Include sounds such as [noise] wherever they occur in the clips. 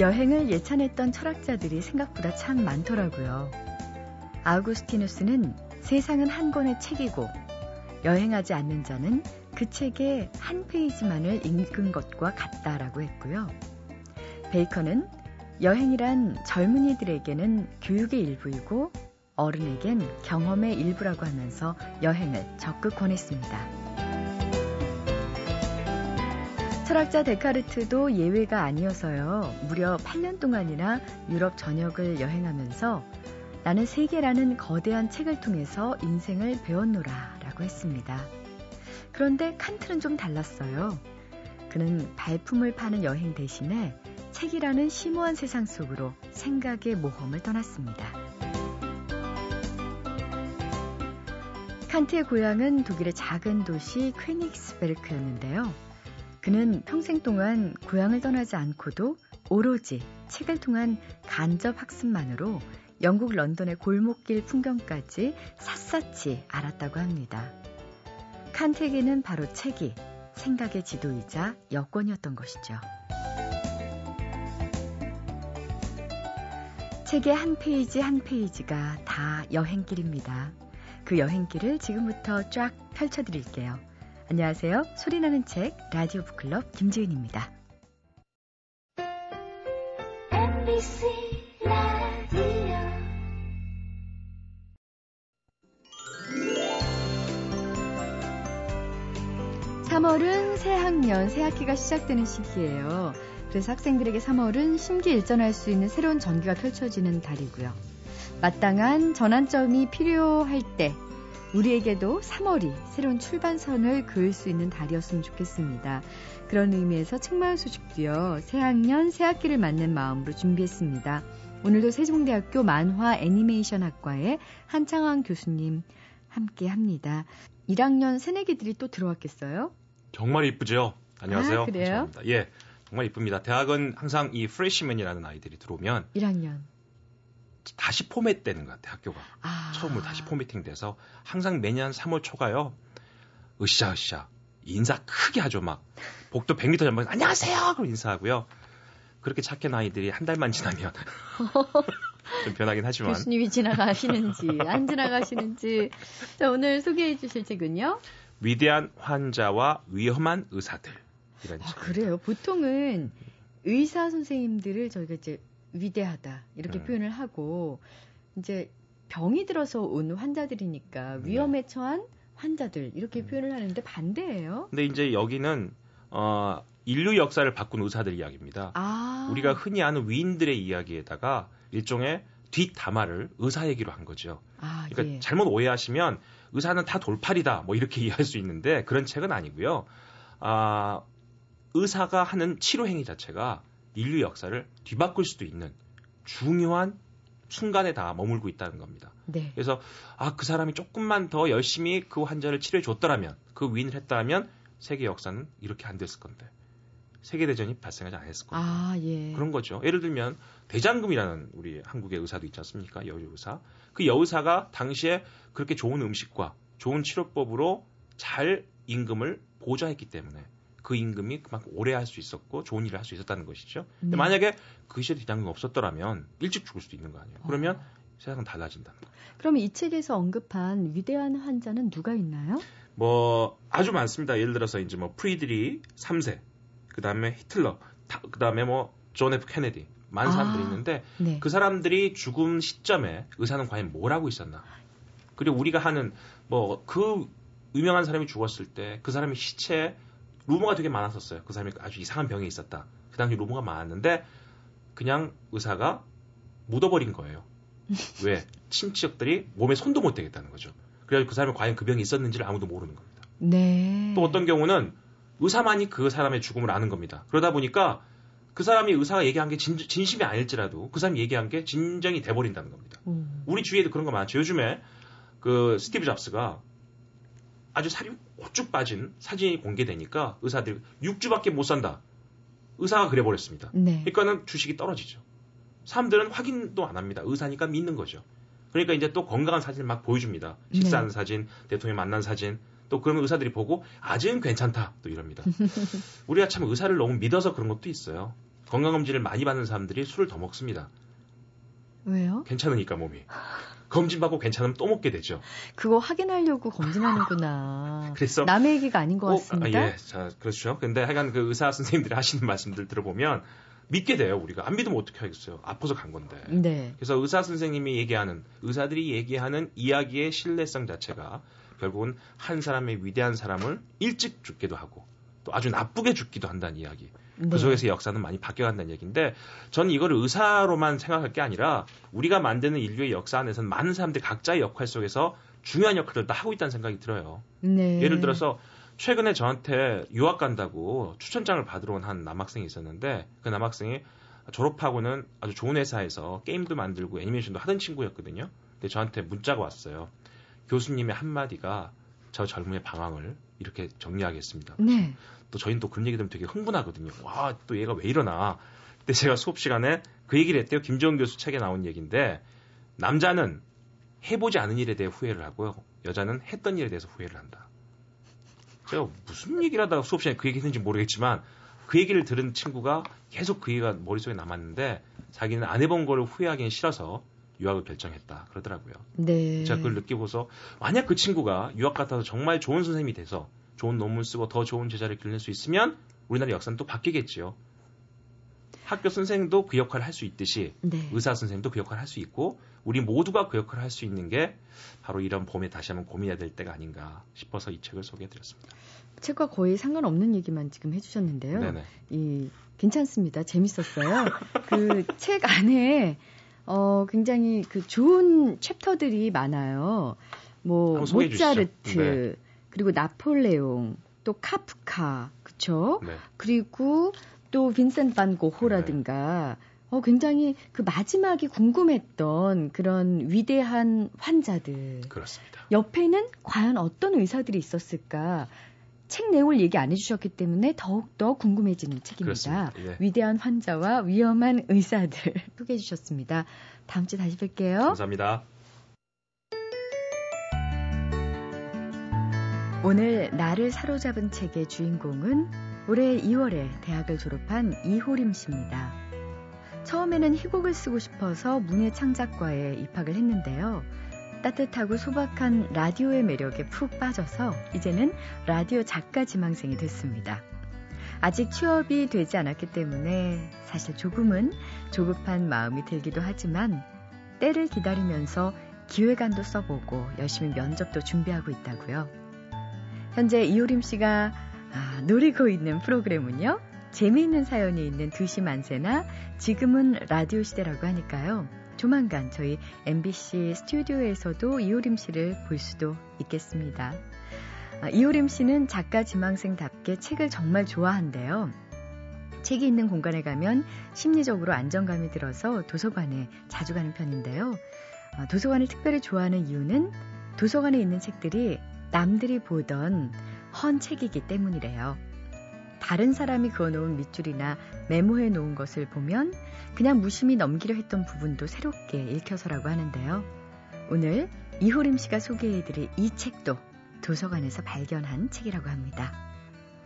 여행을 예찬했던 철학자들이 생각보다 참 많더라고요. 아우구스티누스는 세상은 한 권의 책이고 여행하지 않는 자는 그 책의 한 페이지만을 읽은 것과 같다라고 했고요. 베이컨은 여행이란 젊은이들에게는 교육의 일부이고 어른에겐 경험의 일부라고 하면서 여행을 적극 권했습니다. 철학자 데카르트도 예외가 아니어서요. 무려 8년 동안이나 유럽 전역을 여행하면서 나는 세계라는 거대한 책을 통해서 인생을 배웠노라 라고 했습니다. 그런데 칸트는 좀 달랐어요. 그는 발품을 파는 여행 대신에 책이라는 심오한 세상 속으로 생각의 모험을 떠났습니다. 칸트의 고향은 독일의 작은 도시 퀘닉스베르크였는데요. 그는 평생 동안 고향을 떠나지 않고도 오로지 책을 통한 간접 학습만으로 영국 런던의 골목길 풍경까지 샅샅이 알았다고 합니다. 칸트에게는 바로 책이 생각의 지도이자 여권이었던 것이죠. 책의 한 페이지 한 페이지가 다 여행길입니다. 그 여행길을 지금부터 쫙 펼쳐드릴게요. 안녕하세요. 소리나는 책 라디오 북클럽 김지은입니다. MBC 라디오 3월은 새 학년, 새 학기가 시작되는 시기예요. 그래서 학생들에게 3월은 심기일전할 수 있는 새로운 전기가 펼쳐지는 달이고요. 마땅한 전환점이 필요할 때 우리에게도 3월이 새로운 출발선을 그을 수 있는 달이었으면 좋겠습니다. 그런 의미에서 책마을 소식도요. 새학년, 새학기를 맞는 마음으로 준비했습니다. 오늘도 세종대학교 만화 애니메이션 학과의 한창환 교수님 함께 합니다. 1학년 새내기들이 또 들어왔겠어요? 정말 이쁘죠? 안녕하세요. 아, 그래요? 한창환입니다. 예. 정말 이쁩니다. 대학은 항상 이 프레시맨이라는 아이들이 들어오면 1학년 다시 포맷되는 것 같아요, 학교가. 아. 처음으로 다시 포매팅 돼서 항상 매년 3월 초가요. 으쌰 으쌰. 인사 크게 하죠, 막. 복도 100m 전방 안녕하세요! 그럼 인사하고요. 그렇게 착한 아이들이 한 달만 지나면 [laughs] 좀 변하긴 하지만 교수님이 지나가시는지 안 지나가시는지 자 오늘 소개해 주실 책은요 위대한 환자와 위험한 의사들 이런 아, 그래요 보통은 의사 선생님들을 저희가 이제 위대하다 이렇게 음. 표현을 하고 이제 병이 들어서 온 환자들이니까 네. 위험에 처한 환자들 이렇게 음. 표현을 하는데 반대예요. 근데 이제 여기는 어 인류 역사를 바꾼 의사들 이야기입니다. 아. 우리가 흔히 아는 위인들의 이야기에다가 일종의 뒷담화를 의사 얘기로 한 거죠. 아, 그러니까 예. 잘못 오해하시면 의사는 다 돌팔이다 뭐 이렇게 [laughs] 이해할 수 있는데 그런 책은 아니고요. 아, 의사가 하는 치료 행위 자체가 인류 역사를 뒤바꿀 수도 있는 중요한 순간에 다 머물고 있다는 겁니다. 네. 그래서 아 그 사람이 조금만 더 열심히 그 환자를 치료해 줬더라면 그 위인을 했다면 세계 역사는 이렇게 안 됐을 건데 세계 대전이 발생하지 않았을 건데 아, 예. 그런 거죠. 예를 들면 대장금이라는 우리 한국의 의사도 있지 않습니까? 여의 의사. 그 여의사가 당시에 그렇게 좋은 음식과 좋은 치료법으로 잘 임금을 보좌했기 때문에 그 임금이 그만큼 오래 할 수 있었고 좋은 일을 할 수 있었다는 것이죠. 근데 네. 만약에 그 시절에 대장금 없었더라면 일찍 죽을 수도 있는 거 아니에요. 그러면 어. 세상은 달라진다는 거예요. 그럼 이 책에서 언급한 위대한 환자는 누가 있나요? 뭐 아주 많습니다. 예를 들어서 이제 뭐 프리드리 3세, 그 다음에 히틀러, 그 다음에 뭐존 F 케네디 많은 아, 사람들이 있는데 네. 그 사람들이 죽음 시점에 의사는 과연 뭘 하고 있었나? 그리고 우리가 하는 뭐 그 유명한 사람이 죽었을 때 그 사람의 시체에 루머가 되게 많았었어요. 그 사람이 아주 이상한 병이 있었다. 그 당시 루머가 많았는데 그냥 의사가 묻어버린 거예요. [laughs] 왜? 친척들이 몸에 손도 못 대겠다는 거죠. 그래서 그 사람이 과연 그 병이 있었는지를 아무도 모르는 겁니다. 네. 또 어떤 경우는 의사만이 그 사람의 죽음을 아는 겁니다. 그러다 보니까 그 사람이 의사가 얘기한 게 진, 심이 아닐지라도 그 사람이 얘기한 게 진정이 돼버린다는 겁니다. 음. 우리 주위에도 그런 거 많죠. 요즘에 그 스티브 잡스가 아주 살이 호쭉 빠진 사진이 공개되니까 의사들 6주밖에 못 산다. 의사가 그래버렸습니다. 네. 그러니까는 주식이 떨어지죠. 사람들은 확인도 안 합니다. 의사니까 믿는 거죠. 그러니까 이제 또 건강한 사진을 막 보여줍니다. 식사하는 네. 사진, 대통령 만난 사진. 또 그러면 의사들이 보고 아직은 괜찮다. 또 이럽니다. [laughs] 우리가 참 의사를 너무 믿어서 그런 것도 있어요. 건강검진을 많이 받는 사람들이 술을 더 먹습니다. 왜요? 괜찮으니까 몸이. [laughs] 검진받고 괜찮으면 또 먹게 되죠. 그거 확인하려고 검진하는구나. [laughs] 그래서 남의 얘기가 아닌 것 어, 같습니다. 아, 예, 자 그렇죠. 근데 하여간 그 의사 선생님들이 하시는 말씀들 들어보면 믿게 돼요. 우리가 안 믿으면 어떻게 하겠어요. 아파서 간 건데. 네. 그래서 의사 선생님이 얘기하는 의사들이 얘기하는 이야기의 신뢰성 자체가 결국은 한 사람의 위대한 사람을 일찍 죽기도 하고 또 아주 나쁘게 죽기도 한다는 이야기. 그 네. 그 속에서 역사는 많이 바뀌어간다는 얘기인데 저는 이거를 의사로만 생각할 게 아니라 우리가 만드는 인류의 역사 안에서는 많은 사람들이 각자의 역할 속에서 중요한 역할을 다 하고 있다는 생각이 들어요. 네. 예를 들어서 최근에 저한테 유학 간다고 추천장을 받으러 온 한 남학생이 있었는데 그 남학생이 졸업하고는 아주 좋은 회사에서 게임도 만들고 애니메이션도 하던 친구였거든요. 근데 저한테 문자가 왔어요. 교수님의 한마디가 저 젊은의 방황을 이렇게 정리하겠습니다. 네. 또 저희는 또 그런 얘기 들으면 되게 흥분하거든요. 와, 또 얘가 왜 이러나. 근데 제가 수업 시간에 그 얘기를 했대요. 김정은 교수 책에 나온 얘기인데 남자는 해보지 않은 일에 대해 후회를 하고요. 여자는 했던 일에 대해서 후회를 한다. 제가 무슨 얘기를 하다가 수업 시간에 그 얘기 했는지 모르겠지만 그 얘기를 들은 친구가 계속 그 얘기가 머릿속에 남았는데 자기는 안 해본 거를 후회하기는 싫어서 유학을 결정했다 그러더라고요. 네. 제가 그걸 느끼고서 만약 그 친구가 유학 같아서 정말 좋은 선생님이 돼서 좋은 논문 쓰고 더 좋은 제자를 기를 수 있으면 우리나라 역사는 또 바뀌겠지요. 학교 선생도 그 역할을 할 수 있듯이 네. 의사 선생님도 그 역할을 할 수 있고 우리 모두가 그 역할을 할 수 있는 게 바로 이런 봄에 다시 한번 고민해야 될 때가 아닌가 싶어서 이 책을 소개해드렸습니다. 책과 거의 상관없는 얘기만 지금 해주셨는데요. 네네. 이 괜찮습니다. 재밌었어요. 그 [laughs] 책 안에 어 굉장히 그 좋은 챕터들이 많아요. 뭐 모차르트 네. 그리고 나폴레옹 또 카프카 그쵸? 네. 그리고 또 빈센트 반 고호라든가 네. 어, 굉장히 그 마지막이 궁금했던 그런 위대한 환자들. 그렇습니다. 옆에는 과연 어떤 의사들이 있었을까? 책 내용을 얘기 안 해주셨기 때문에 더욱더 궁금해지는 책입니다. 예. 위대한 환자와 위험한 의사들 [laughs] 소개해 주셨습니다. 다음 주에 다시 뵐게요. 감사합니다. 오늘 나를 사로잡은 책의 주인공은 올해 2월에 대학을 졸업한 이호림 씨입니다. 처음에는 희곡을 쓰고 싶어서 문예창작과에 입학을 했는데요. 따뜻하고 소박한 라디오의 매력에 푹 빠져서 이제는 라디오 작가 지망생이 됐습니다. 아직 취업이 되지 않았기 때문에 사실 조금은 조급한 마음이 들기도 하지만 때를 기다리면서 기획안도 써보고 열심히 면접도 준비하고 있다고요. 현재 이효림 씨가 아, 노리고 있는 프로그램은요. 재미있는 사연이 있는 2시 만세나 지금은 라디오 시대라고 하니까요. 조만간 저희 MBC 스튜디오에서도 이효림 씨를 볼 수도 있겠습니다. 아, 이효림 씨는 작가 지망생답게 책을 정말 좋아한대요. 책이 있는 공간에 가면 심리적으로 안정감이 들어서 도서관에 자주 가는 편인데요. 아, 도서관을 특별히 좋아하는 이유는 도서관에 있는 책들이 남들이 보던 헌 책이기 때문이래요. 다른 사람이 그어놓은 밑줄이나 메모해 놓은 것을 보면 그냥 무심히 넘기려 했던 부분도 새롭게 읽혀서라고 하는데요. 오늘 이호림 씨가 소개해드릴 이 책도 도서관에서 발견한 책이라고 합니다.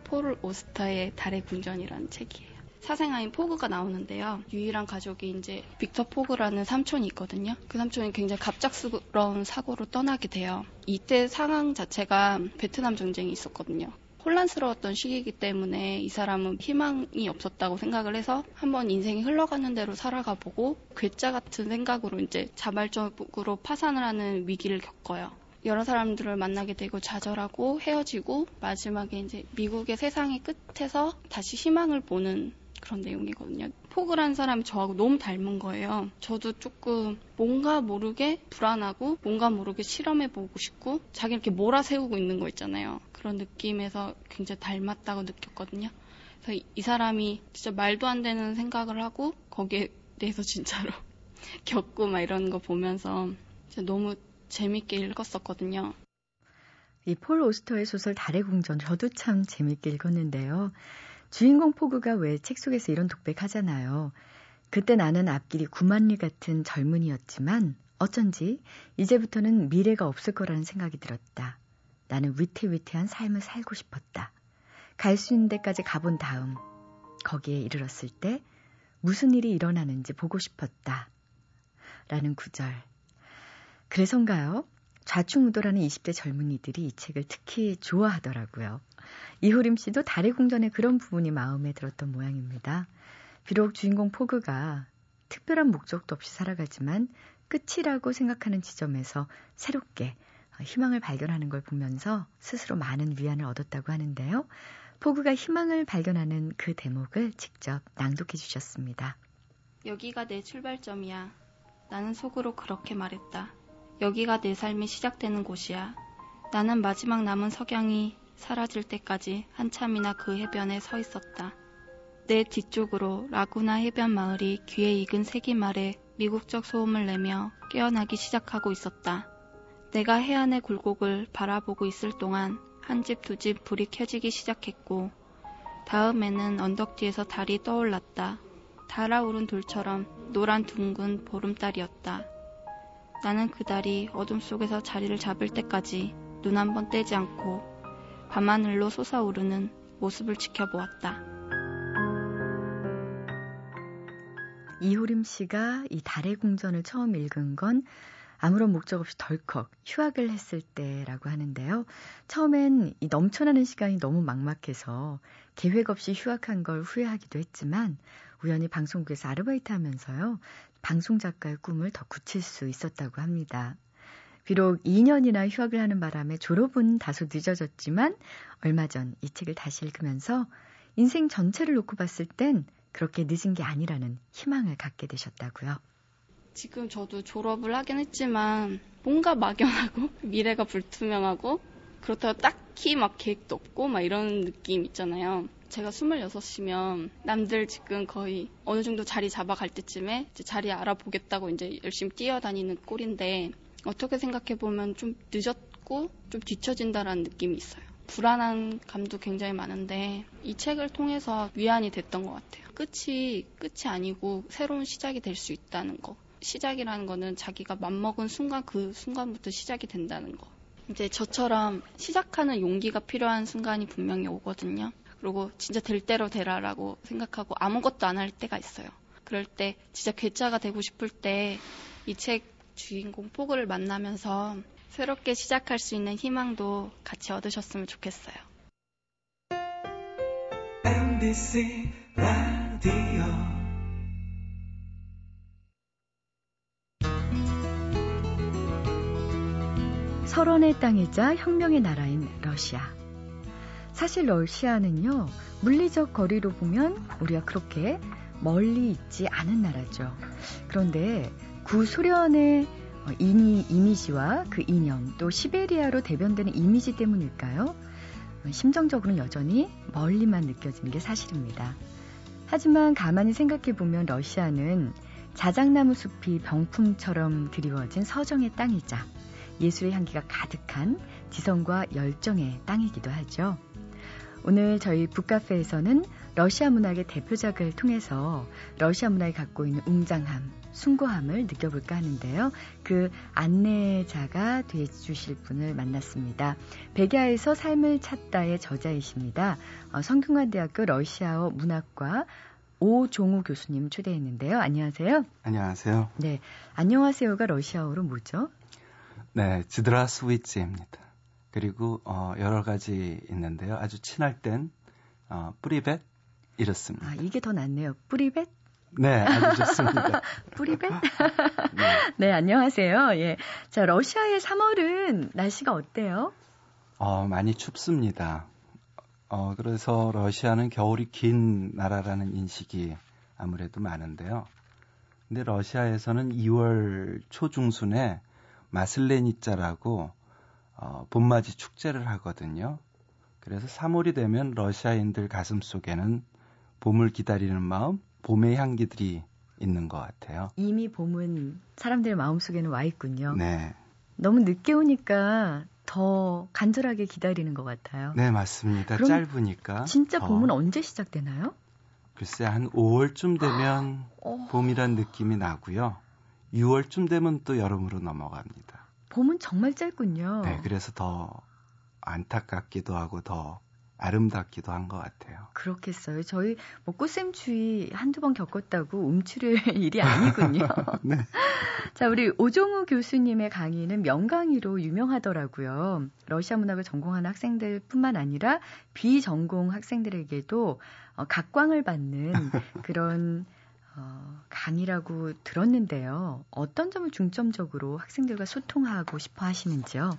폴 오스터의 달의 궁전이라는 책이에요. 사생아인 포그가 나오는데요. 유일한 가족이 이제 빅터 포그라는 삼촌이 있거든요. 그 삼촌이 굉장히 갑작스러운 사고로 떠나게 돼요. 이때 상황 자체가 베트남 전쟁이 있었거든요. 혼란스러웠던 시기이기 때문에 이 사람은 희망이 없었다고 생각을 해서 한번 인생이 흘러가는 대로 살아가 보고 괴짜 같은 생각으로 이제 자발적으로 파산을 하는 위기를 겪어요. 여러 사람들을 만나게 되고 좌절하고 헤어지고 마지막에 이제 미국의 세상의 끝에서 다시 희망을 보는 그런 내용이거든요. 포그란 사람이 저하고 너무 닮은 거예요. 저도 조금 뭔가 모르게 불안하고 뭔가 모르게 실험해보고 싶고 자기 이렇게 몰아세우고 있는 거 있잖아요. 그런 느낌에서 굉장히 닮았다고 느꼈거든요. 그래서 이, 이 사람이 진짜 말도 안 되는 생각을 하고 거기에 대해서 진짜로 [laughs] 겪고 막 이런 거 보면서 너무 재밌게 읽었었거든요. 이 폴 오스터의 소설 달의 궁전 저도 참 재밌게 읽었는데요. 주인공 포그가 왜 책 속에서 이런 독백하잖아요. 그때 나는 앞길이 구만리 같은 젊은이였지만 어쩐지 이제부터는 미래가 없을 거라는 생각이 들었다. 나는 위태위태한 삶을 살고 싶었다. 갈 수 있는 데까지 가본 다음 거기에 이르렀을 때 무슨 일이 일어나는지 보고 싶었다. 라는 구절. 그래서인가요? 좌충우돌하는 20대 젊은이들이 이 책을 특히 좋아하더라고요. 이호림 씨도 달의 궁전의 그런 부분이 마음에 들었던 모양입니다. 비록 주인공 포그가 특별한 목적도 없이 살아가지만 끝이라고 생각하는 지점에서 새롭게 희망을 발견하는 걸 보면서 스스로 많은 위안을 얻었다고 하는데요. 포그가 희망을 발견하는 그 대목을 직접 낭독해 주셨습니다. 여기가 내 출발점이야. 나는 속으로 그렇게 말했다. 여기가 내 삶이 시작되는 곳이야. 나는 마지막 남은 석양이 사라질 때까지 한참이나 그 해변에 서 있었다. 내 뒤쪽으로 라구나 해변 마을이 귀에 익은 새기말에 미국적 소음을 내며 깨어나기 시작하고 있었다. 내가 해안의 굴곡을 바라보고 있을 동안 한 집 두집 불이 켜지기 시작했고 다음에는 언덕 뒤에서 달이 떠올랐다. 달아오른 돌처럼 노란 둥근 보름달이었다. 나는 그 달이 어둠 속에서 자리를 잡을 때까지 눈 한 번 떼지 않고 밤하늘로 솟아오르는 모습을 지켜보았다. 이호림 씨가 이 달의 궁전을 처음 읽은 건 아무런 목적 없이 덜컥 휴학을 했을 때라고 하는데요. 처음엔 이 넘쳐나는 시간이 너무 막막해서 계획 없이 휴학한 걸 후회하기도 했지만 우연히 방송국에서 아르바이트 하면서요. 방송 작가의 꿈을 더 굳힐 수 있었다고 합니다. 비록 2년이나 휴학을 하는 바람에 졸업은 다소 늦어졌지만 얼마 전 이 책을 다시 읽으면서 인생 전체를 놓고 봤을 땐 그렇게 늦은 게 아니라는 희망을 갖게 되셨다고요. 지금 저도 졸업을 하긴 했지만 뭔가 막연하고 [laughs] 미래가 불투명하고 그렇다고 딱히 막 계획도 없고 막 이런 느낌 있잖아요. 제가 26이면 남들 지금 거의 어느 정도 자리 잡아갈 때쯤에 이제 자리 알아보겠다고 이제 열심히 뛰어다니는 꼴인데 어떻게 생각해 보면 좀 늦었고 좀 뒤처진다라는 느낌이 있어요. 불안한 감도 굉장히 많은데 이 책을 통해서 위안이 됐던 것 같아요. 끝이 끝이 아니고 새로운 시작이 될 수 있다는 거. 시작이라는 거는 자기가 맘먹은 순간 그 순간부터 시작이 된다는 거. 이제 저처럼 시작하는 용기가 필요한 순간이 분명히 오거든요. 그리고 진짜 될 대로 되라라고 생각하고 아무것도 안 할 때가 있어요. 그럴 때 진짜 괴짜가 되고 싶을 때 이 책 주인공 포그를 만나면서 새롭게 시작할 수 있는 희망도 같이 얻으셨으면 좋겠어요. MBC 라디오 설원의 땅이자 혁명의 나라인 러시아. 사실 러시아는요, 물리적 거리로 보면 우리가 그렇게 멀리 있지 않은 나라죠. 그런데 구소련의 이니, 이미지와 그 이념, 또 시베리아로 대변되는 이미지 때문일까요? 심정적으로는 여전히 멀리만 느껴지는 게 사실입니다. 하지만 가만히 생각해 보면 러시아는 자작나무 숲이 병풍처럼 드리워진 서정의 땅이자 예술의 향기가 가득한 지성과 열정의 땅이기도 하죠. 오늘 저희 북카페에서는 러시아 문학의 대표작을 통해서 러시아 문학이 갖고 있는 웅장함, 숭고함을 느껴볼까 하는데요. 그 안내자가 되주실 분을 만났습니다. 백야에서 삶을 찾다의 저자이십니다. 어, 성균관대학교 러시아어 문학과 오종우 교수님 초대했는데요. 안녕하세요. 안녕하세요. 네. 안녕하세요가 러시아어로 뭐죠? 네, 지드라스위츠입니다. 그리고 어, 여러 가지 있는데요. 아주 친할 땐 어, 뿌리벳 이렇습니다. 아, 이게 더 낫네요. 뿌리벳? 네, 아주 좋습니다. [laughs] 뿌리벳? 네. [laughs] 네, 안녕하세요. 예. 자, 러시아의 3월은 날씨가 어때요? 어, 많이 춥습니다. 어, 그래서 러시아는 겨울이 긴 나라라는 인식이 아무래도 많은데요. 근데 러시아에서는 2월 초중순에 마슬레니자라고 어, 봄맞이 축제를 하거든요. 그래서 3월이 되면 러시아인들 가슴 속에는 봄을 기다리는 마음, 봄의 향기들이 있는 것 같아요. 이미 봄은 사람들의 마음 속에는 와 있군요. 네. 너무 늦게 오니까 더 간절하게 기다리는 것 같아요. 네, 맞습니다. 짧으니까. 진짜 봄은 언제 시작되나요? 글쎄, 한 5월쯤 되면 어... 봄이란 느낌이 나고요. 6월쯤 되면 또 여름으로 넘어갑니다. 봄은 정말 짧군요. 네, 그래서 더 안타깝기도 하고 더 아름답기도 한 것 같아요. 그렇겠어요. 저희 뭐 꽃샘추위 한두 번 겪었다고 움츠릴 [laughs] 일이 아니군요. [laughs] 네. [laughs] 자, 우리 오종우 교수님의 강의는 명강의로 유명하더라고요. 러시아 문학을 전공하는 학생들 뿐만 아니라 비전공 학생들에게도 어, 각광을 받는 그런 어, 강의라고 들었는데요. 어떤 점을 중점적으로 학생들과 소통하고 싶어 하시는지요?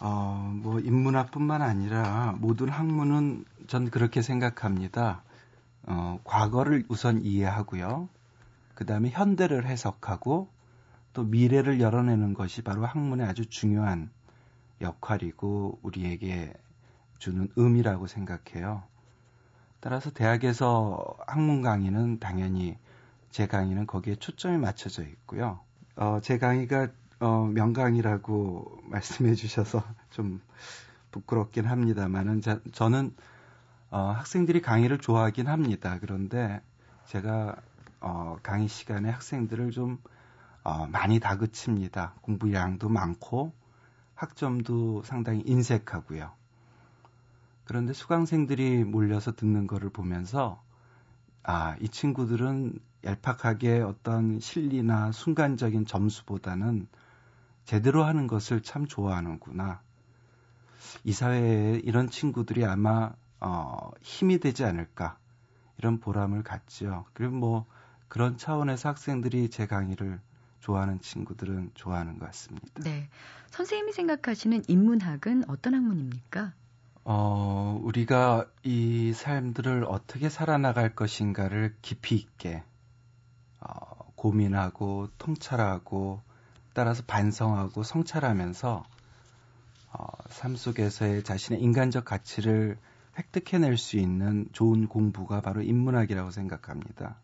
어, 뭐 인문학뿐만 아니라 모든 학문은 전 그렇게 생각합니다. 어, 과거를 우선 이해하고요. 그 다음에 현대를 해석하고 또 미래를 열어내는 것이 바로 학문의 아주 중요한 역할이고 우리에게 주는 의미라고 생각해요. 따라서 대학에서 학문 강의는 당연히 제 강의는 거기에 초점이 맞춰져 있고요. 어, 제 강의가 어, 명강이라고 [laughs] 말씀해 주셔서 좀 부끄럽긴 합니다만은 저는 어, 학생들이 강의를 좋아하긴 합니다. 그런데 제가 어, 강의 시간에 학생들을 좀 어, 많이 다그칩니다. 공부량도 많고 학점도 상당히 인색하고요. 그런데 수강생들이 몰려서 듣는 거를 보면서 아, 이 친구들은 얄팍하게 어떤 실리나 순간적인 점수보다는 제대로 하는 것을 참 좋아하는구나. 이 사회에 이런 친구들이 아마 어, 힘이 되지 않을까 이런 보람을 갖지요. 그리고 뭐 그런 차원에서 학생들이 제 강의를 좋아하는 친구들은 좋아하는 것 같습니다. 네. 선생님이 생각하시는 인문학은 어떤 학문입니까? 어, 우리가 이 삶들을 어떻게 살아나갈 것인가를 깊이 있게 어, 고민하고 통찰하고 따라서 반성하고 성찰하면서 어, 삶 속에서의 자신의 인간적 가치를 획득해낼 수 있는 좋은 공부가 바로 인문학이라고 생각합니다.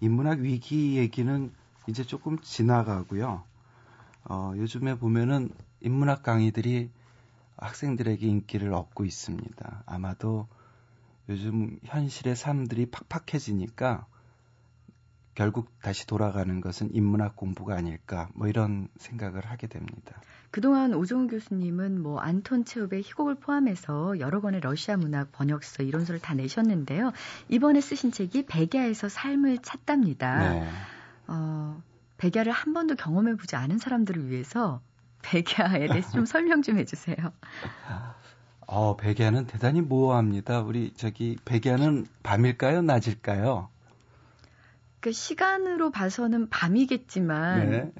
인문학 위기 얘기는 이제 조금 지나가고요. 어, 요즘에 보면은 인문학 강의들이 학생들에게 인기를 얻고 있습니다. 아마도 요즘 현실의 삶들이 팍팍해지니까 결국 다시 돌아가는 것은 인문학 공부가 아닐까 뭐 이런 생각을 하게 됩니다. 그동안 오종훈 교수님은 뭐 안톤 체홉의 희곡을 포함해서 여러 권의 러시아 문학 번역서 이론서를 다 내셨는데요. 이번에 쓰신 책이 백야에서 삶을 찾답니다. 네. 어, 백야를 한 번도 경험해 보지 않은 사람들을 위해서 백야에 대해서 좀 설명 좀 해주세요. 어, 백야는 대단히 모호합니다. 우리 저기 백야는 밤일까요, 낮일까요? 그 시간으로 봐서는 밤이겠지만 네.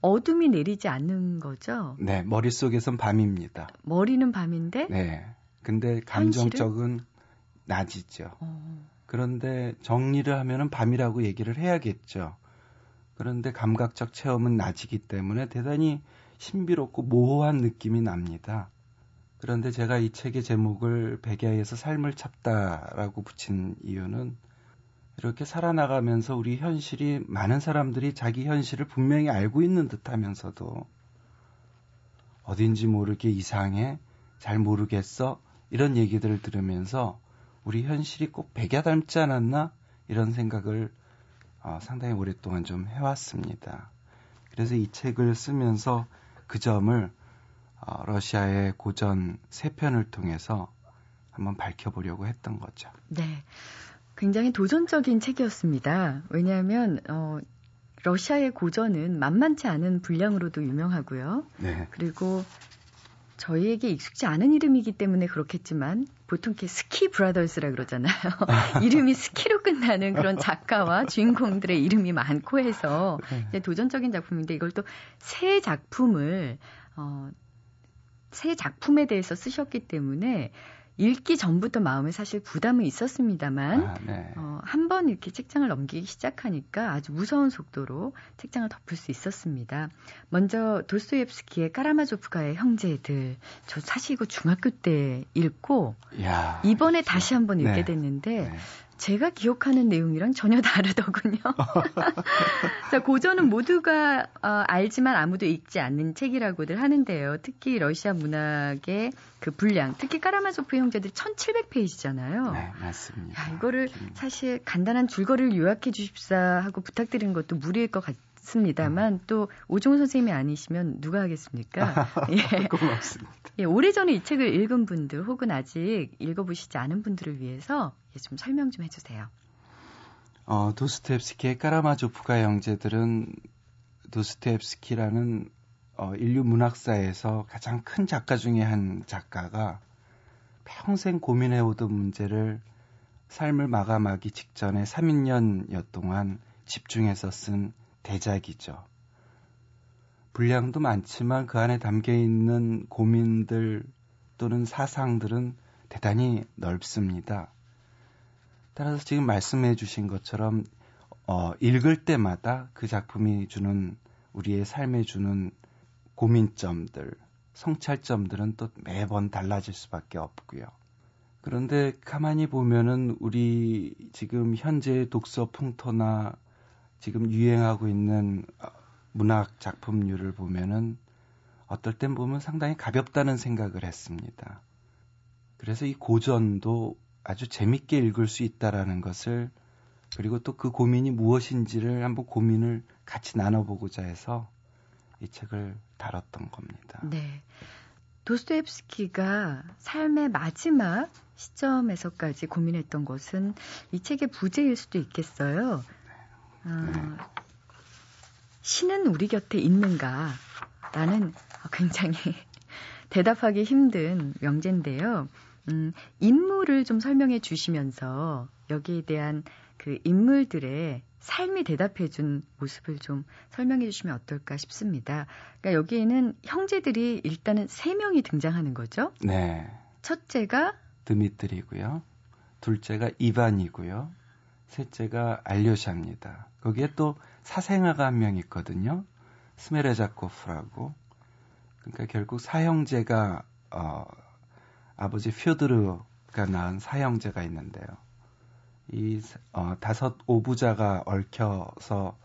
어둠이 내리지 않는 거죠. 네, 머릿속에선 밤입니다. 머리는 밤인데 네. 근데 감정적은 현실은? 낮이죠. 어. 그런데 정리를 하면은 밤이라고 얘기를 해야겠죠. 그런데 감각적 체험은 낮이기 때문에 대단히 신비롭고 모호한 느낌이 납니다. 그런데 제가 이 책의 제목을 백야에서 삶을 찾다라고 붙인 이유는 이렇게 살아나가면서 우리 현실이 많은 사람들이 자기 현실을 분명히 알고 있는 듯 하면서도 어딘지 모르게 이상해, 잘 모르겠어, 이런 얘기들을 들으면서 우리 현실이 꼭 백야 닮지 않았나? 이런 생각을 어, 상당히 오랫동안 좀 해왔습니다. 그래서 이 책을 쓰면서 그 점을 어, 러시아의 고전 세 편을 통해서 한번 밝혀보려고 했던 거죠. 네. 굉장히 도전적인 책이었습니다. 왜냐하면 어, 러시아의 고전은 만만치 않은 분량으로도 유명하고요. 네. 그리고 저희에게 익숙지 않은 이름이기 때문에 그렇겠지만 보통 이렇게 스키 브라더스라 그러잖아요. [laughs] 이름이 스키로 끝나는 그런 작가와 주인공들의 이름이 많고 해서 네. 도전적인 작품인데 이걸 또 새 작품을 어, 새 작품에 대해서 쓰셨기 때문에 읽기 전부터 마음에 사실 부담은 있었습니다만 아, 네. 어, 한 번 이렇게 책장을 넘기기 시작하니까 아주 무서운 속도로 책장을 덮을 수 있었습니다. 먼저 도스토옙스키의 까라마조프가의 형제들 저 사실 이거 중학교 때 읽고 야, 이번에 그렇죠. 다시 한번 읽게 네. 됐는데 네. 제가 기억하는 내용이랑 전혀 [laughs] 다르더군요. [laughs] 자, 고전은 모두가 어, 알지만 아무도 읽지 않는 책이라고들 하는데요. 특히 러시아 문학의 그 분량, 특히 까라마조프 형제들이 1700페이지잖아요. 네, 맞습니다. 야, 이거를 사실 간단한 줄거리를 요약해 주십사 하고 부탁드리는 것도 무리일 것 같 습니다만 음. 또 오종훈 선생님이 아니시면 누가 하겠습니까? [laughs] 예. 고맙습니다. 예, 오래전에 이 책을 읽은 분들 혹은 아직 읽어보시지 않은 분들을 위해서 예, 좀 설명 좀 해주세요. 어, 도스토옙스키의 까라마조프가 형제들은 도스토옙스키라는 어, 인류 문학사에서 가장 큰 작가 중에 한 작가가 평생 고민해오던 문제를 삶을 마감하기 직전에 3년 여 동안 집중해서 쓴 대작이죠. 분량도 많지만 그 안에 담겨 있는 고민들 또는 사상들은 대단히 넓습니다. 따라서 지금 말씀해 주신 것처럼 어, 읽을 때마다 그 작품이 주는 우리의 삶에 주는 고민점들, 성찰점들은 또 매번 달라질 수밖에 없고요. 그런데 가만히 보면은 우리 지금 현재 독서 풍토나 지금 유행하고 있는 어, 문학 작품류를 보면은 어떨 땐 보면 상당히 가볍다는 생각을 했습니다. 그래서 이 고전도 아주 재밌게 읽을 수 있다라는 것을 그리고 또 그 고민이 무엇인지를 한번 고민을 같이 나눠보고자 해서 이 책을 다뤘던 겁니다. 네. 도스토옙스키가 삶의 마지막 시점에서까지 고민했던 것은 이 책의 부재일 수도 있겠어요. 어, 네. 신은 우리 곁에 있는가? 라는 굉장히 [laughs] 대답하기 힘든 명제인데요. 음, 인물을 좀 설명해 주시면서 여기에 대한 그 인물들의 삶이 대답해 준 모습을 좀 설명해 주시면 어떨까 싶습니다. 그러니까 여기에는 형제들이 일단은 세 명이 등장하는 거죠. 네. 첫째가 드미트리고요. 둘째가 이반이고요. 셋째가 알료샤입니다. 거기에 또 사생아가 한 명 있거든요. 스메레자코프라고. 그러니까 결국 사형제가 어, 아버지 퓨드르가 낳은 사형제가 있는데요. 이 어, 다섯 오부자가 얽혀서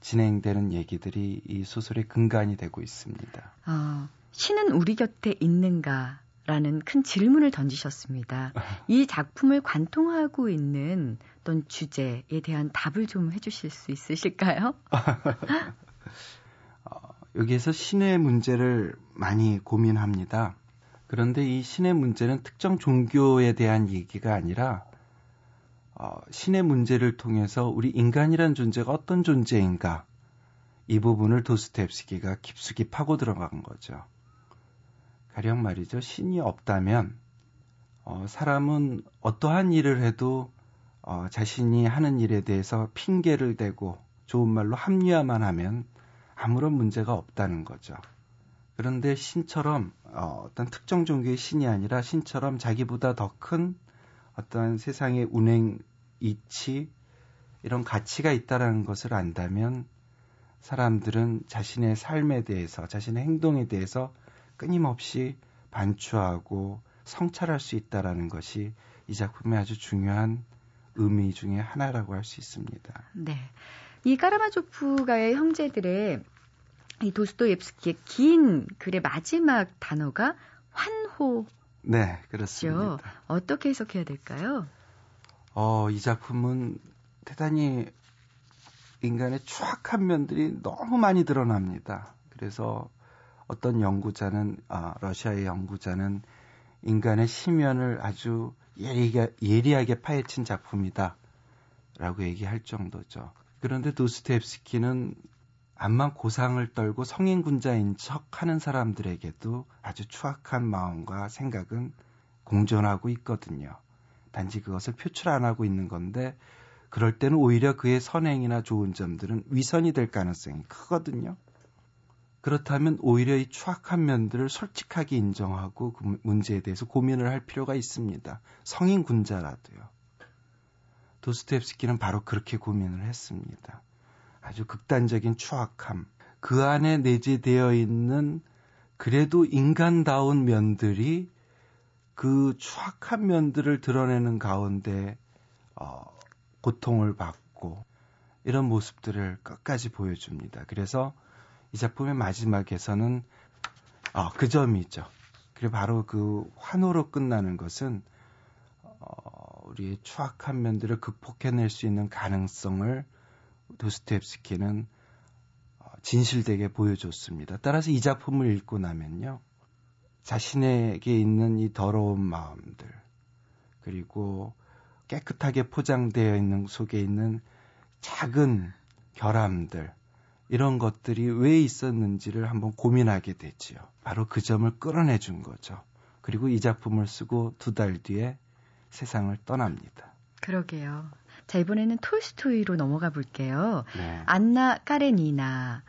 진행되는 얘기들이 이 소설의 근간이 되고 있습니다. 어, 신은 우리 곁에 있는가? 라는 큰 질문을 던지셨습니다. [laughs] 이 작품을 관통하고 있는 어떤 주제에 대한 답을 좀 해주실 수 있으실까요? [laughs] 어, 여기에서 신의 문제를 많이 고민합니다. 그런데 이 신의 문제는 특정 종교에 대한 얘기가 아니라 어, 신의 문제를 통해서 우리 인간이란 존재가 어떤 존재인가 이 부분을 도스텝스키가 깊숙이 파고 들어간 거죠. 가령 말이죠. 신이 없다면 어, 사람은 어떠한 일을 해도 어, 자신이 하는 일에 대해서 핑계를 대고 좋은 말로 합리화만 하면 아무런 문제가 없다는 거죠. 그런데 신처럼 어, 어떤 특정 종교의 신이 아니라 신처럼 자기보다 더 큰 어떤 세상의 운행 이치 이런 가치가 있다라는 것을 안다면 사람들은 자신의 삶에 대해서 자신의 행동에 대해서 끊임없이 반추하고 성찰할 수 있다라는 것이 이 작품의 아주 중요한 의미 중의 하나라고 할 수 있습니다. 네. 이 까라마조프가의 형제들의 이 도스토옙스키의 긴 글의 마지막 단어가 환호. 네, 그렇습니다. 어떻게 해석해야 될까요? 어, 이 작품은 대단히 인간의 추악한 면들이 너무 많이 드러납니다. 그래서 어떤 연구자는 아, 러시아의 연구자는 인간의 심연을 아주 예리하게, 예리하게 파헤친 작품이다. 라고 얘기할 정도죠. 그런데 도스토옙스키는 암만 고상을 떨고 성인군자인 척 하는 사람들에게도 아주 추악한 마음과 생각은 공존하고 있거든요. 단지 그것을 표출 안 하고 있는 건데, 그럴 때는 오히려 그의 선행이나 좋은 점들은 위선이 될 가능성이 크거든요. 그렇다면 오히려 이 추악한 면들을 솔직하게 인정하고 그 문제에 대해서 고민을 할 필요가 있습니다. 성인 군자라도요. 도스토옙스키는 바로 그렇게 고민을 했습니다. 아주 극단적인 추악함, 그 안에 내재되어 있는 그래도 인간다운 면들이 그 추악한 면들을 드러내는 가운데 어, 고통을 받고 이런 모습들을 끝까지 보여줍니다. 그래서 이 작품의 마지막에서는 어, 그 점이 있죠. 그리고 바로 그 환호로 끝나는 것은 어, 우리의 추악한 면들을 극복해낼 수 있는 가능성을 도스토옙스키는 어, 진실되게 보여줬습니다. 따라서 이 작품을 읽고 나면요. 자신에게 있는 이 더러운 마음들, 그리고 깨끗하게 포장되어 있는 속에 있는 작은 결함들, 이런 것들이 왜 있었는지를 한번 고민하게 되지요. 바로 그 점을 끌어내 준 거죠. 그리고 이 작품을 쓰고 두 달 뒤에 세상을 떠납니다. 그러게요. 자, 이번에는 톨스토이로 넘어가 볼게요. 네. 안나 까레니나.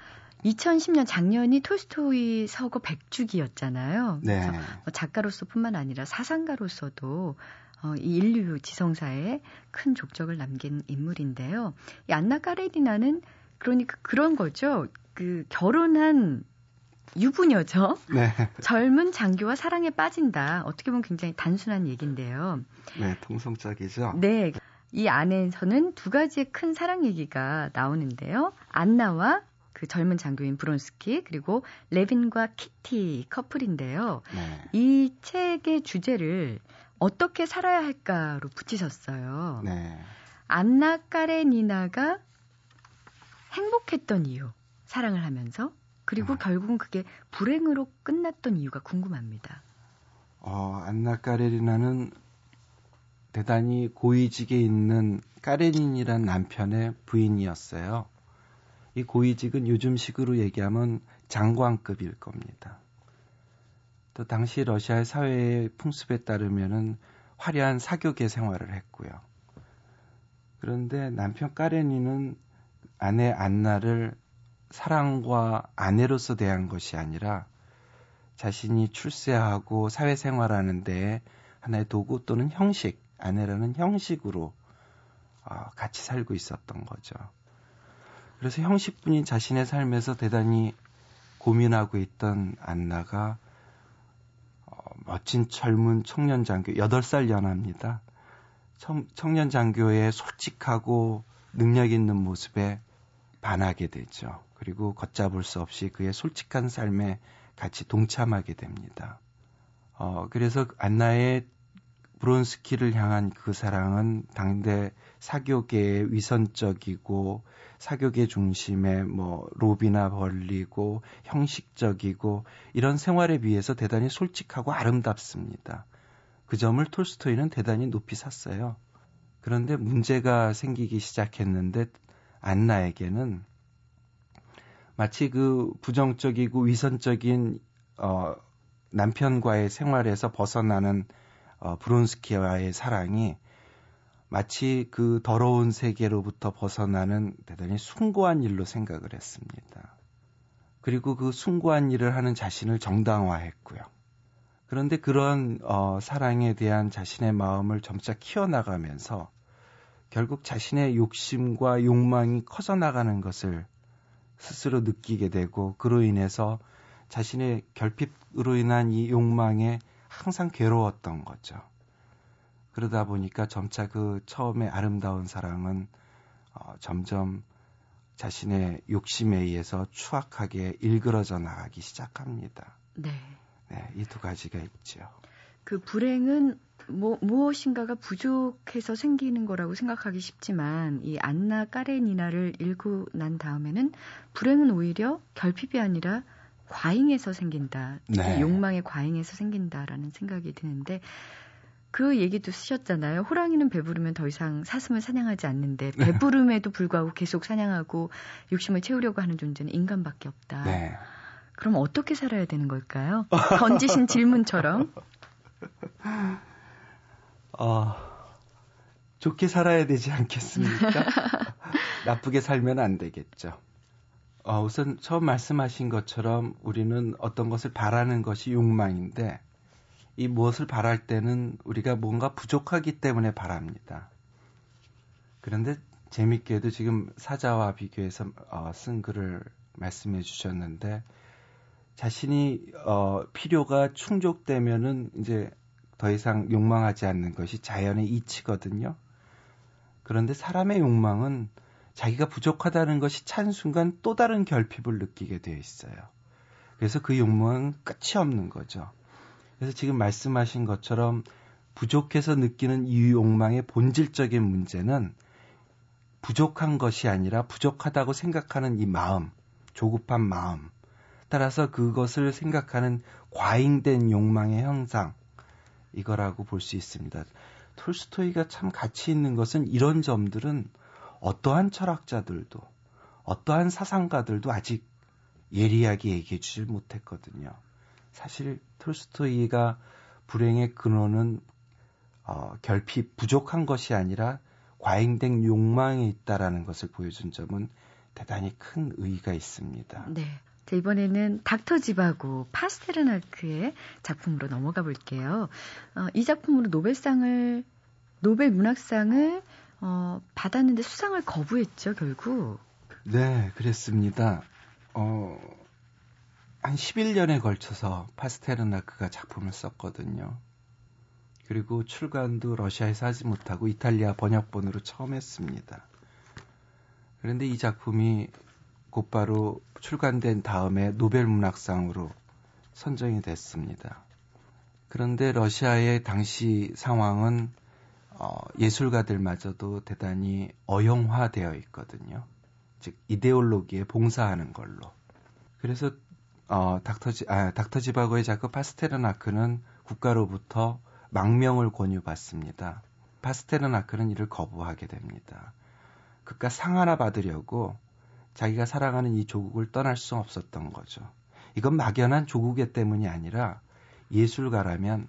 2010년 작년이 톨스토이 서거 100주기였잖아요. 네. 그래서 뭐 작가로서뿐만 아니라 사상가로서도 어, 이 인류 지성사에 큰 족적을 남긴 인물인데요. 이 안나 까레니나는 그러니까 그런 거죠. 그 결혼한 유부녀죠. 네. 젊은 장교와 사랑에 빠진다. 어떻게 보면 굉장히 단순한 얘기인데요. 네, 통성적이죠. 네. 이 안에서는 두 가지의 큰 사랑 얘기가 나오는데요. 안나와 그 젊은 장교인 브론스키 그리고 레빈과 키티 커플인데요. 네. 이 책의 주제를 어떻게 살아야 할까로 붙이셨어요. 네. 안나 까레니나가 행복했던 이유, 사랑을 하면서 그리고 어. 결국은 그게 불행으로 끝났던 이유가 궁금합니다. 어, 안나 까레리나는 대단히 고위직에 있는 까레닌이란 남편의 부인이었어요. 이 고위직은 요즘식으로 얘기하면 장관급일 겁니다. 또 당시 러시아의 사회의 풍습에 따르면은 화려한 사교계 생활을 했고요. 그런데 남편 까레니는 아내 안나를 사랑과 아내로서 대한 것이 아니라 자신이 출세하고 사회생활하는 데 하나의 도구 또는 형식, 아내라는 형식으로 어, 같이 살고 있었던 거죠. 그래서 형식뿐인 자신의 삶에서 대단히 고민하고 있던 안나가 어, 멋진 젊은 청년 장교, 8살 연하입니다. 청, 청년 장교의 솔직하고 능력 있는 모습에 반하게 되죠. 그리고 걷잡을 수 없이 그의 솔직한 삶에 같이 동참하게 됩니다. 어, 그래서 안나의 브론스키를 향한 그 사랑은 당대 사교계의 위선적이고 사교계 중심의 뭐 로비나 벌리고 형식적이고 이런 생활에 비해서 대단히 솔직하고 아름답습니다. 그 점을 톨스토이는 대단히 높이 샀어요. 그런데 문제가 생기기 시작했는데 안나에게는 마치 그 부정적이고 위선적인 어 남편과의 생활에서 벗어나는 어 브론스키와의 사랑이 마치 그 더러운 세계로부터 벗어나는 대단히 숭고한 일로 생각을 했습니다. 그리고 그 숭고한 일을 하는 자신을 정당화했고요. 그런데 그런 어, 사랑에 대한 자신의 마음을 점차 키워나가면서 결국 자신의 욕심과 욕망이 커져 나가는 것을 스스로 느끼게 되고 그로 인해서 자신의 결핍으로 인한 이 욕망에 항상 괴로웠던 거죠. 그러다 보니까 점차 그 처음에 아름다운 사랑은 어, 점점 자신의 욕심에 의해서 추악하게 일그러져 나가기 시작합니다. 네. 네, 이 두 가지가 있죠. 그 불행은 뭐, 무엇인가가 부족해서 생기는 거라고 생각하기 쉽지만 이 안나 까레니나를 읽고 난 다음에는 불행은 오히려 결핍이 아니라 과잉에서 생긴다. 네. 욕망의 과잉에서 생긴다라는 생각이 드는데 그 얘기도 쓰셨잖아요. 호랑이는 배부르면 더 이상 사슴을 사냥하지 않는데 네. 배부름에도 불구하고 계속 사냥하고 욕심을 채우려고 하는 존재는 인간밖에 없다. 네. 그럼 어떻게 살아야 되는 걸까요? 던지신 질문처럼. [laughs] 어, 좋게 살아야 되지 않겠습니까? [laughs] 나쁘게 살면 안 되겠죠. 어, 우선 처음 말씀하신 것처럼 우리는 어떤 것을 바라는 것이 욕망인데 이 무엇을 바랄 때는 우리가 뭔가 부족하기 때문에 바랍니다. 그런데 재밌게도 지금 사자와 비교해서 어, 쓴 글을 말씀해 주셨는데 자신이 어, 필요가 충족되면은 이제 더 이상 욕망하지 않는 것이 자연의 이치거든요. 그런데 사람의 욕망은 자기가 부족하다는 것이 찬 순간 또 다른 결핍을 느끼게 되어 있어요. 그래서 그 욕망은 끝이 없는 거죠. 그래서 지금 말씀하신 것처럼 부족해서 느끼는 이 욕망의 본질적인 문제는 부족한 것이 아니라 부족하다고 생각하는 이 마음, 조급한 마음, 따라서 그것을 생각하는 과잉된 욕망의 형상, 이거라고 볼 수 있습니다. 톨스토이가 참 가치 있는 것은 이런 점들은 어떠한 철학자들도, 어떠한 사상가들도 아직 예리하게 얘기해 주질 못했거든요. 사실 톨스토이가 불행의 근원은 어, 결핍, 부족한 것이 아니라 과잉된 욕망에 있다라는 것을 보여준 점은 대단히 큰 의의가 있습니다. 네. 자, 이번에는 닥터 지바고 파스테르나크의 작품으로 넘어가 볼게요. 어, 이 작품으로 노벨상을 노벨 문학상을 어, 받았는데 수상을 거부했죠, 결국. 네, 그랬습니다. 어, 한 11년에 걸쳐서 파스테르나크가 작품을 썼거든요. 그리고 출간도 러시아에서 하지 못하고 이탈리아 번역본으로 처음 했습니다. 그런데 이 작품이 곧바로 출간된 다음에 노벨 문학상으로 선정이 됐습니다. 그런데 러시아의 당시 상황은 어, 예술가들마저도 대단히 어용화되어 있거든요. 즉 이데올로기에 봉사하는 걸로. 그래서 어, 닥터지 아, 닥터지바고의 작가 파스테르나크는 국가로부터 망명을 권유받습니다. 파스테르나크는 이를 거부하게 됩니다. 그깟 상 하나 받으려고 자기가 살아가는 이 조국을 떠날 수 없었던 거죠. 이건 막연한 조국의 때문이 아니라 예술가라면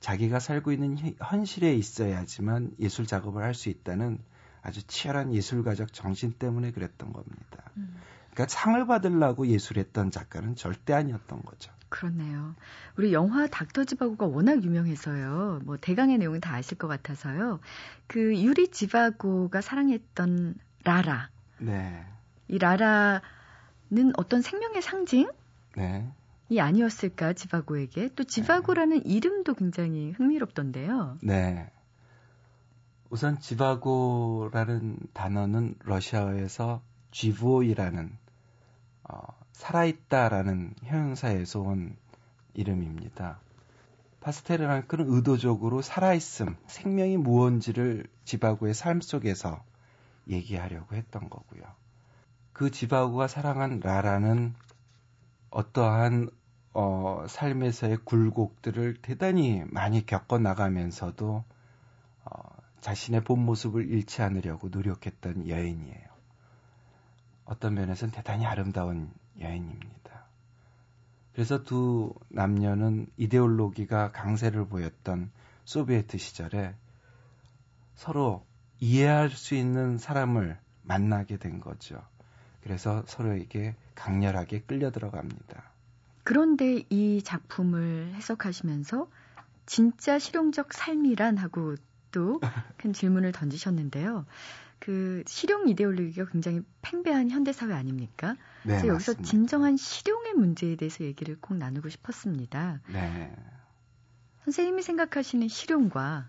자기가 살고 있는 현실에 있어야지만 예술 작업을 할 수 있다는 아주 치열한 예술가적 정신 때문에 그랬던 겁니다. 음. 그러니까 상을 받으려고 예술했던 작가는 절대 아니었던 거죠. 그렇네요. 우리 영화 닥터 지바고가 워낙 유명해서요. 뭐 대강의 내용은 다 아실 것 같아서요. 그 유리 지바고가 사랑했던 라라. 네. 이 라라는 어떤 생명의 상징? 네. 이 아니었을까 지바고에게 또 지바고라는 네. 이름도 굉장히 흥미롭던데요. 네. 우선 지바고라는 단어는 러시아어에서 쥐보이라는 어, 살아있다라는 형용사에서 온 이름입니다. 파스테르랑크는 의도적으로 살아있음, 생명이 무언지를 지바고의 삶 속에서 얘기하려고 했던 거고요. 그 지바고가 사랑한 라라는 어떠한 어, 삶에서의 굴곡들을 대단히 많이 겪어 나가면서도 어, 자신의 본 모습을 잃지 않으려고 노력했던 여인이에요. 어떤 면에서는 대단히 아름다운 여인입니다. 그래서 두 남녀는 이데올로기가 강세를 보였던 소비에트 시절에 서로 이해할 수 있는 사람을 만나게 된 거죠. 그래서 서로에게 강렬하게 끌려 들어갑니다. 그런데 이 작품을 해석하시면서 진짜 실용적 삶이란 하고 또 [laughs] 큰 질문을 던지셨는데요. 그 실용 이데올로기가 굉장히 팽배한 현대 사회 아닙니까? 네, 그래서 여기서 맞습니다. 진정한 실용의 문제에 대해서 얘기를 꼭 나누고 싶었습니다. 네. 선생님이 생각하시는 실용과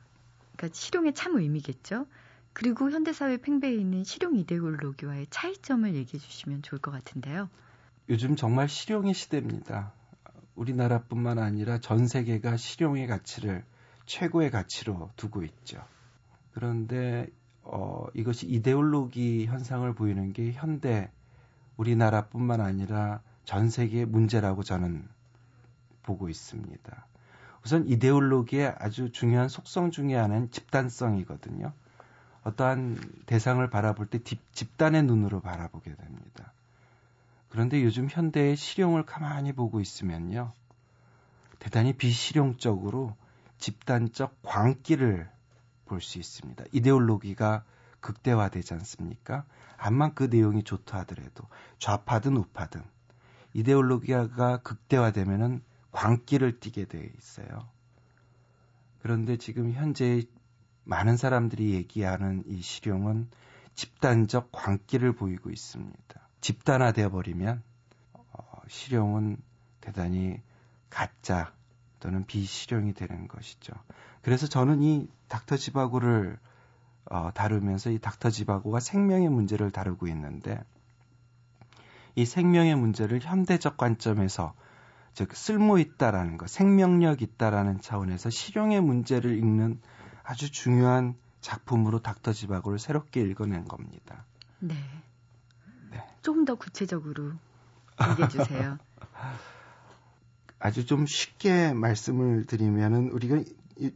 그러니까 실용의 참 의미겠죠. 그리고 현대 사회 팽배해 있는 실용 이데올로기와의 차이점을 얘기해 주시면 좋을 것 같은데요. 요즘 정말 실용의 시대입니다. 우리나라뿐만 아니라 전 세계가 실용의 가치를 최고의 가치로 두고 있죠. 그런데 어, 이것이 이데올로기 현상을 보이는 게 현대 우리나라뿐만 아니라 전 세계의 문제라고 저는 보고 있습니다. 우선 이데올로기의 아주 중요한 속성 중의 하나는 집단성이거든요. 어떠한 대상을 바라볼 때 집단의 눈으로 바라보게 됩니다. 그런데 요즘 현대의 실용을 가만히 보고 있으면요. 대단히 비실용적으로 집단적 광기를 볼 수 있습니다. 이데올로기가 극대화되지 않습니까? 암만 그 내용이 좋다 하더라도 좌파든 우파든 이데올로기가 극대화되면은 광기를 띠게 되어 있어요. 그런데 지금 현재 많은 사람들이 얘기하는 이 실용은 집단적 광기를 보이고 있습니다. 집단화되어 버리면 어, 실용은 대단히 가짜 또는 비실용이 되는 것이죠. 그래서 저는 이 닥터 지바고를 어, 다루면서 이 닥터 지바고가 생명의 문제를 다루고 있는데 이 생명의 문제를 현대적 관점에서 즉 쓸모 있다라는 것, 생명력 있다라는 차원에서 실용의 문제를 읽는 아주 중요한 작품으로 닥터 지바고를 새롭게 읽어낸 겁니다. 네. 네. 조금 더 구체적으로 얘기해 주세요. [laughs] 아주 좀 쉽게 말씀을 드리면은 우리가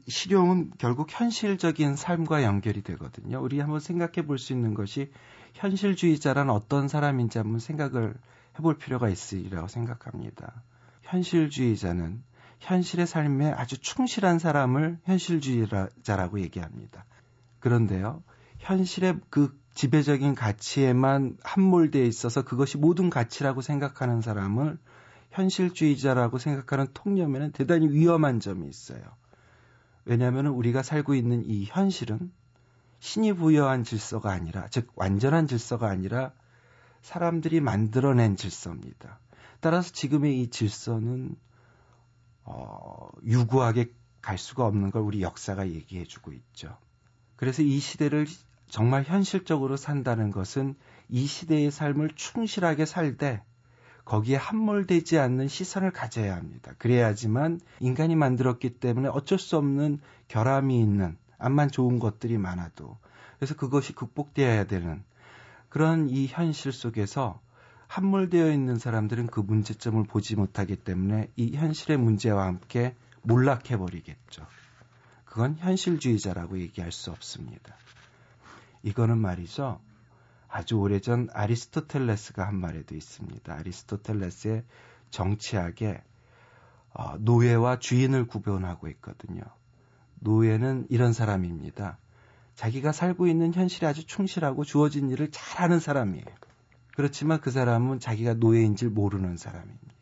실용은 결국 현실적인 삶과 연결이 되거든요. 우리 한번 생각해 볼 수 있는 것이 현실주의자란 어떤 사람인지 한번 생각을 해볼 필요가 있으리라고 생각합니다. 현실주의자는 현실의 삶에 아주 충실한 사람을 현실주의자라고 얘기합니다. 그런데요, 현실의 그 지배적인 가치에만 함몰되어 있어서 그것이 모든 가치라고 생각하는 사람을 현실주의자라고 생각하는 통념에는 대단히 위험한 점이 있어요. 왜냐하면 우리가 살고 있는 이 현실은 신이 부여한 질서가 아니라, 즉, 완전한 질서가 아니라 사람들이 만들어낸 질서입니다. 따라서 지금의 이 질서는, 어, 유구하게 갈 수가 없는 걸 우리 역사가 얘기해 주고 있죠. 그래서 이 시대를 정말 현실적으로 산다는 것은 이 시대의 삶을 충실하게 살되 거기에 함몰되지 않는 시선을 가져야 합니다. 그래야지만 인간이 만들었기 때문에 어쩔 수 없는 결함이 있는 암만 좋은 것들이 많아도 그래서 그것이 극복되어야 되는 그런 이 현실 속에서 함몰되어 있는 사람들은 그 문제점을 보지 못하기 때문에 이 현실의 문제와 함께 몰락해 버리겠죠. 그건 현실주의자라고 얘기할 수 없습니다. 이거는 말이죠. 아주 오래전 아리스토텔레스가 한 말에도 있습니다. 아리스토텔레스의 정치학에 어, 노예와 주인을 구분하고 있거든요. 노예는 이런 사람입니다. 자기가 살고 있는 현실에 아주 충실하고 주어진 일을 잘하는 사람이에요. 그렇지만 그 사람은 자기가 노예인 줄 모르는 사람입니다.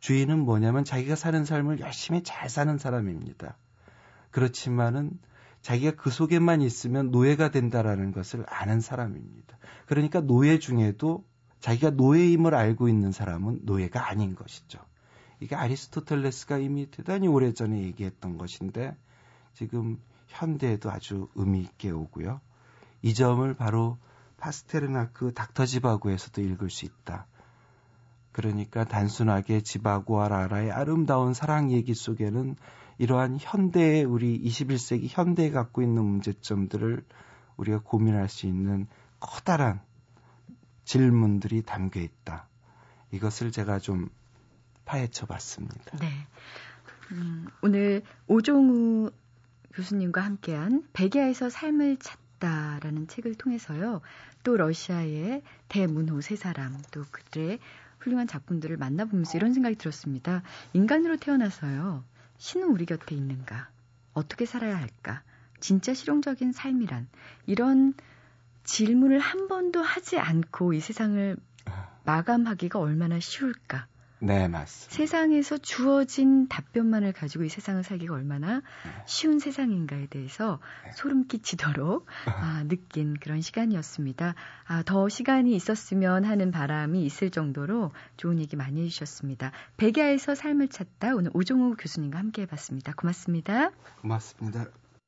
주인은 뭐냐면 자기가 사는 삶을 열심히 잘 사는 사람입니다. 그렇지만은 자기가 그 속에만 있으면 노예가 된다라는 것을 아는 사람입니다. 그러니까 노예 중에도 자기가 노예임을 알고 있는 사람은 노예가 아닌 것이죠. 이게 아리스토텔레스가 이미 대단히 오래전에 얘기했던 것인데 지금 현대에도 아주 의미 있게 오고요. 이 점을 바로 파스테르나크 닥터 지바고에서도 읽을 수 있다. 그러니까 단순하게 지바고와 라라의 아름다운 사랑 얘기 속에는 이러한 현대의 우리 21세기 현대에 갖고 있는 문제점들을 우리가 고민할 수 있는 커다란 질문들이 담겨 있다. 이것을 제가 좀 파헤쳐 봤습니다. 네. 음, 오늘 오종우 교수님과 함께한 백야에서 삶을 찾 다라는 책을 통해서요. 또 러시아의 대문호 세 사람, 또 그들의 훌륭한 작품들을 만나보면서 이런 생각이 들었습니다. 인간으로 태어나서요. 신은 우리 곁에 있는가? 어떻게 살아야 할까? 진짜 실용적인 삶이란 이런 질문을 한 번도 하지 않고 이 세상을 마감하기가 얼마나 쉬울까? 네, 맞습니다. 세상에서 주어진 답변만을 가지고 이 세상을 살기가 얼마나 네. 쉬운 세상인가에 대해서 네. 소름 끼치도록 아, [laughs] 느낀 그런 시간이었습니다. 아, 더 시간이 있었으면 하는 바람이 있을 정도로 좋은 얘기 많이 해주셨습니다. 백야에서 삶을 찾다 오늘 오종호 교수님과 함께 해봤습니다. 고맙습니다. 고맙습니다.